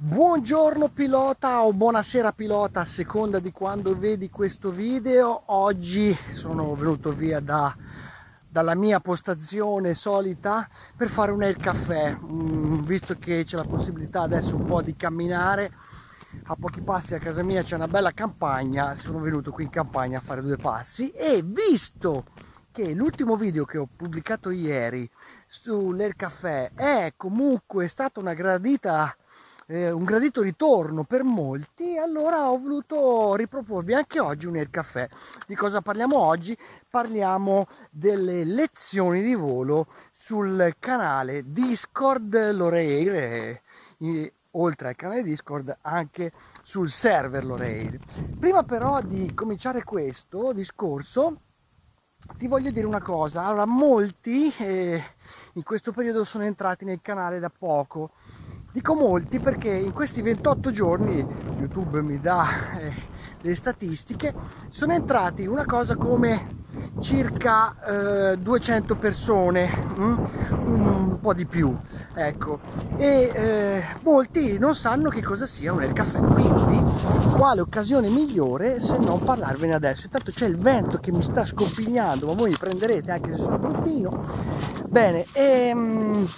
Buongiorno pilota o buonasera pilota a seconda di quando vedi questo video. Oggi sono venuto via da, dalla mia postazione solita per fare un air caffè, mm, visto che c'è la possibilità adesso un po' di camminare. A pochi passi a casa mia c'è una bella campagna, sono venuto qui in campagna a fare due passi e visto che l'ultimo video che ho pubblicato ieri sull'air caffè è comunque stata una gradita eh, un gradito ritorno per molti, allora ho voluto riproporvi anche oggi un Air Caffè. Di cosa parliamo oggi? Parliamo delle lezioni di volo sul canale Discord Loreir, eh, oltre al canale Discord anche sul server Loreir. Prima però di cominciare questo discorso, ti voglio dire una cosa, allora molti eh, in questo periodo sono entrati nel canale da poco Dico molti perché in questi 28 giorni, YouTube mi dà eh, le statistiche, sono entrati una cosa come circa eh, 200 persone, mm? un po' di più, ecco, e eh, molti non sanno che cosa sia un caffè, quindi quale occasione migliore se non parlarvene adesso. Intanto c'è il vento che mi sta scompigliando, ma voi mi prenderete anche se sono bruttino. Bene, ehm,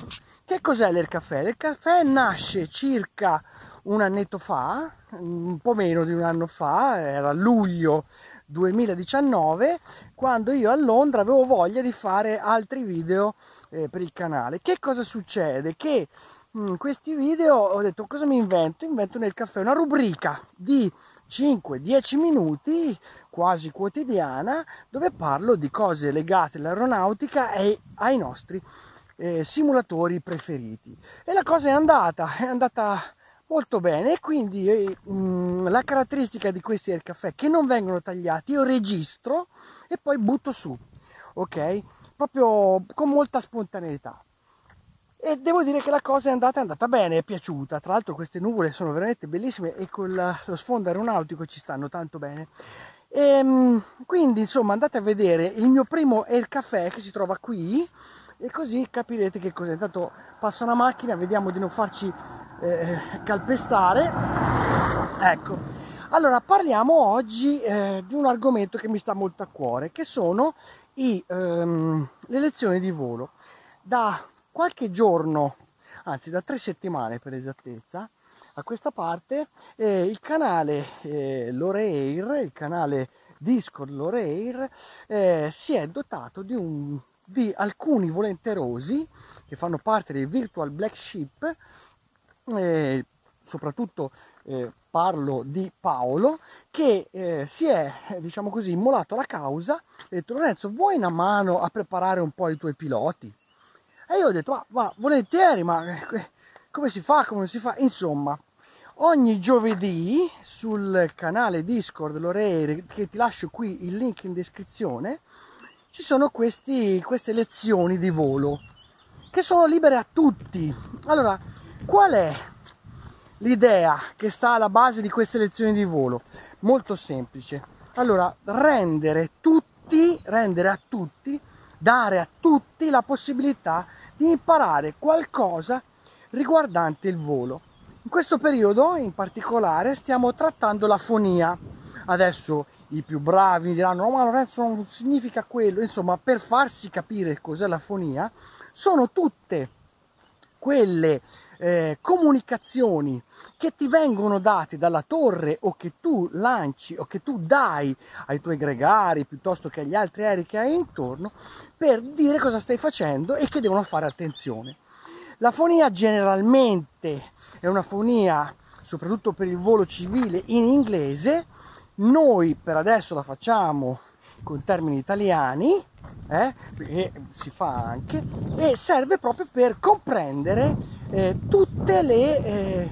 che cos'è l'Air Caffè? L'Air Caffè nasce circa un annetto fa, un po' meno di un anno fa, era luglio 2019, quando io a Londra avevo voglia di fare altri video eh, per il canale. Che cosa succede? Che in mm, questi video ho detto cosa mi invento? Invento nel caffè una rubrica di 5-10 minuti quasi quotidiana dove parlo di cose legate all'aeronautica e ai nostri eh, simulatori preferiti. E la cosa è andata è andata molto bene. E quindi eh, mh, mm, la caratteristica di questi air caffè che non vengono tagliati. Io registro e poi butto su ok? Proprio con molta spontaneità. E devo dire che la cosa è andata, è andata bene, è piaciuta. Tra l'altro queste nuvole sono veramente bellissime e con lo sfondo aeronautico ci stanno tanto bene. E, ehm, quindi insomma andate a vedere il mio primo air caffè che si trova qui e così capirete che cos'è. Intanto passa una macchina, vediamo di non farci eh, calpestare. Ecco, allora parliamo oggi eh, di un argomento che mi sta molto a cuore, che sono i, ehm, le lezioni di volo. Da qualche giorno, anzi da tre settimane per esattezza, a questa parte eh, il canale eh, Loreir, il canale Discord Loreir, eh, si è dotato di un di alcuni volenterosi che fanno parte del Virtual Black Ship, eh, soprattutto eh, parlo di Paolo, che eh, si è, diciamo così, immolato alla causa e ha detto Lorenzo vuoi una mano a preparare un po' i tuoi piloti? E io ho detto ma, ma volentieri, ma eh, come si fa, come si fa? Insomma, ogni giovedì sul canale Discord Loreire, che ti lascio qui il link in descrizione, ci sono questi, queste lezioni di volo che sono libere a tutti. Allora, qual è l'idea che sta alla base di queste lezioni di volo? Molto semplice. Allora, rendere tutti, rendere a tutti, dare a tutti la possibilità di imparare qualcosa riguardante il volo. In questo periodo in particolare stiamo trattando la fonia. Adesso i più bravi diranno no ma Lorenzo non significa quello insomma per farsi capire cos'è la fonia sono tutte quelle eh, comunicazioni che ti vengono date dalla torre o che tu lanci o che tu dai ai tuoi gregari piuttosto che agli altri aerei che hai intorno per dire cosa stai facendo e che devono fare attenzione. La fonia generalmente è una fonia soprattutto per il volo civile in inglese noi per adesso la facciamo con termini italiani, eh, perché si fa anche, e serve proprio per comprendere eh, tutte, le, eh,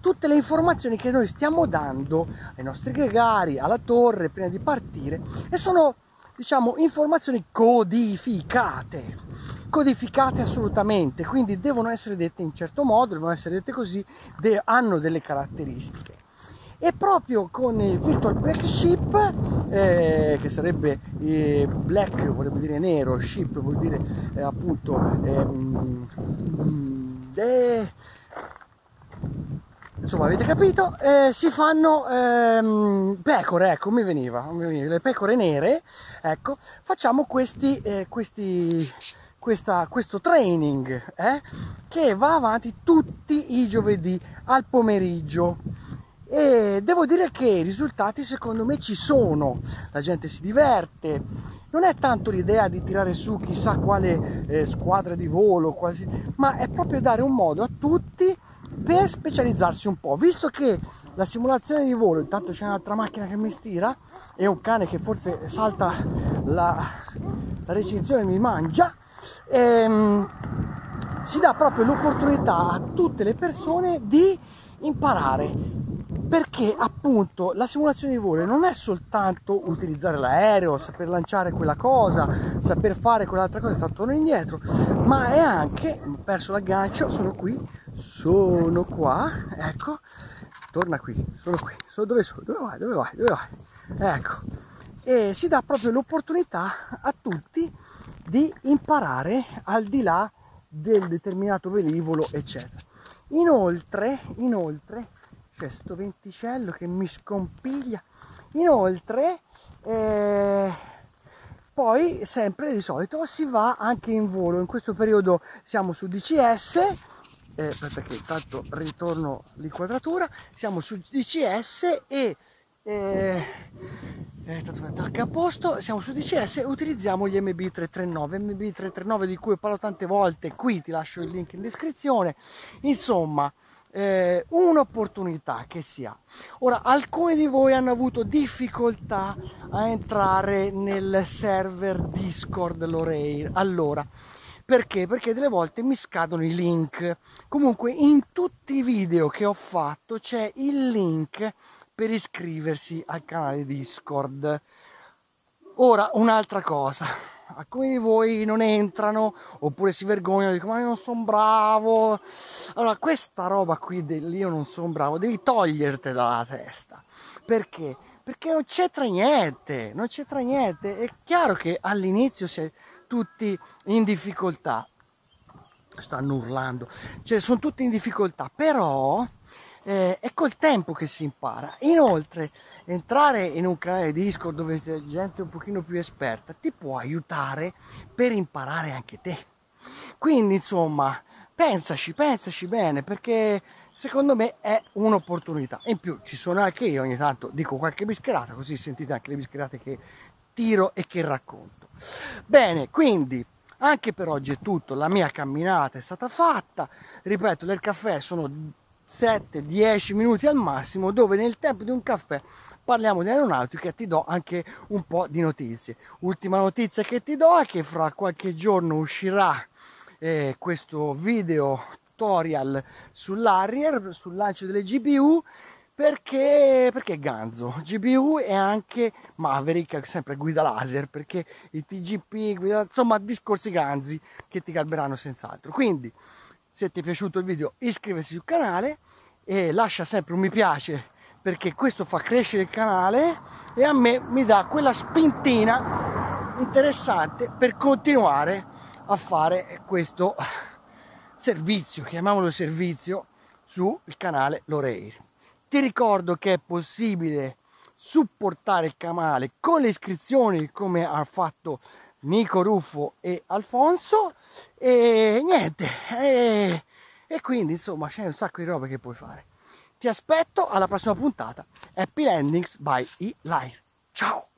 tutte le informazioni che noi stiamo dando ai nostri gregari, alla torre prima di partire e sono diciamo informazioni codificate codificate assolutamente quindi devono essere dette in certo modo devono essere dette così de- hanno delle caratteristiche e proprio con il Virtual Black Ship eh, che sarebbe eh, black vorrebbe dire nero ship vuol dire eh, appunto ehm, de... insomma avete capito, eh, si fanno ehm, pecore, ecco, mi veniva, mi veniva, le pecore nere, ecco, facciamo questi, eh, questi, questa, questo training eh, che va avanti tutti i giovedì al pomeriggio e devo dire che i risultati secondo me ci sono, la gente si diverte, non è tanto l'idea di tirare su chissà quale eh, squadra di volo, quasi, ma è proprio dare un modo a tutti per specializzarsi un po', visto che la simulazione di volo, intanto c'è un'altra macchina che mi stira e un cane che forse salta la, la recinzione e mi mangia, ehm, si dà proprio l'opportunità a tutte le persone di imparare perché appunto la simulazione di volo non è soltanto utilizzare l'aereo, saper lanciare quella cosa, saper fare quell'altra cosa tanto torno indietro, ma è anche, ho perso l'aggancio, sono qui, sono qua, ecco, torna qui, sono qui, sono dove sono, dove vai, dove vai, dove vai, ecco, e si dà proprio l'opportunità a tutti di imparare al di là del determinato velivolo, eccetera. Inoltre, inoltre, c'è sto venticello che mi scompiglia. Inoltre, eh, poi sempre di solito si va anche in volo. In questo periodo siamo su DCS. Eh, che intanto ritorno l'inquadratura. Siamo su DCS e eh, eh, a posto, siamo su DCS e utilizziamo gli MB339, MB339 di cui parlo tante volte, qui ti lascio il link in descrizione, insomma eh, un'opportunità che si ha. Ora, alcuni di voi hanno avuto difficoltà a entrare nel server Discord Loreir. Allora, perché? Perché delle volte mi scadono i link. Comunque, in tutti i video che ho fatto c'è il link per iscriversi al canale Discord. Ora, un'altra cosa alcuni di voi non entrano oppure si vergognano dicono ma io non sono bravo allora questa roba qui dell'io non sono bravo devi toglierti dalla testa. Perché? Perché non c'entra niente non c'entra niente. È chiaro che all'inizio si è tutti in difficoltà. Stanno urlando. Cioè sono tutti in difficoltà però eh, è col tempo che si impara. Inoltre, entrare in un canale Discord dove c'è gente un pochino più esperta ti può aiutare per imparare anche te. Quindi, insomma, pensaci, pensaci bene perché secondo me è un'opportunità. In più ci sono anche io ogni tanto dico qualche bischerata, così sentite anche le bischerate che tiro e che racconto. Bene, quindi anche per oggi è tutto, la mia camminata è stata fatta, ripeto, del caffè sono 7-10 minuti al massimo dove nel tempo di un caffè parliamo di aeronautica e ti do anche un po' di notizie. Ultima notizia che ti do è che fra qualche giorno uscirà eh, questo video tutorial sull'Harrier, sul lancio delle GPU perché, perché Ganzo, GPU e anche Maverick, sempre guida laser, perché i TGP, insomma discorsi ganzi che ti calmeranno senz'altro. Quindi se ti è piaciuto il video iscriversi sul canale e lascia sempre un mi piace perché questo fa crescere il canale e a me mi dà quella spintina interessante per continuare a fare questo servizio, chiamiamolo servizio, sul canale Loreir. Ti ricordo che è possibile supportare il canale con le iscrizioni come ha fatto Nico Ruffo e Alfonso. E niente e, e quindi insomma c'è un sacco di roba che puoi fare. Ti aspetto alla prossima puntata. Happy Landings by E-Live ciao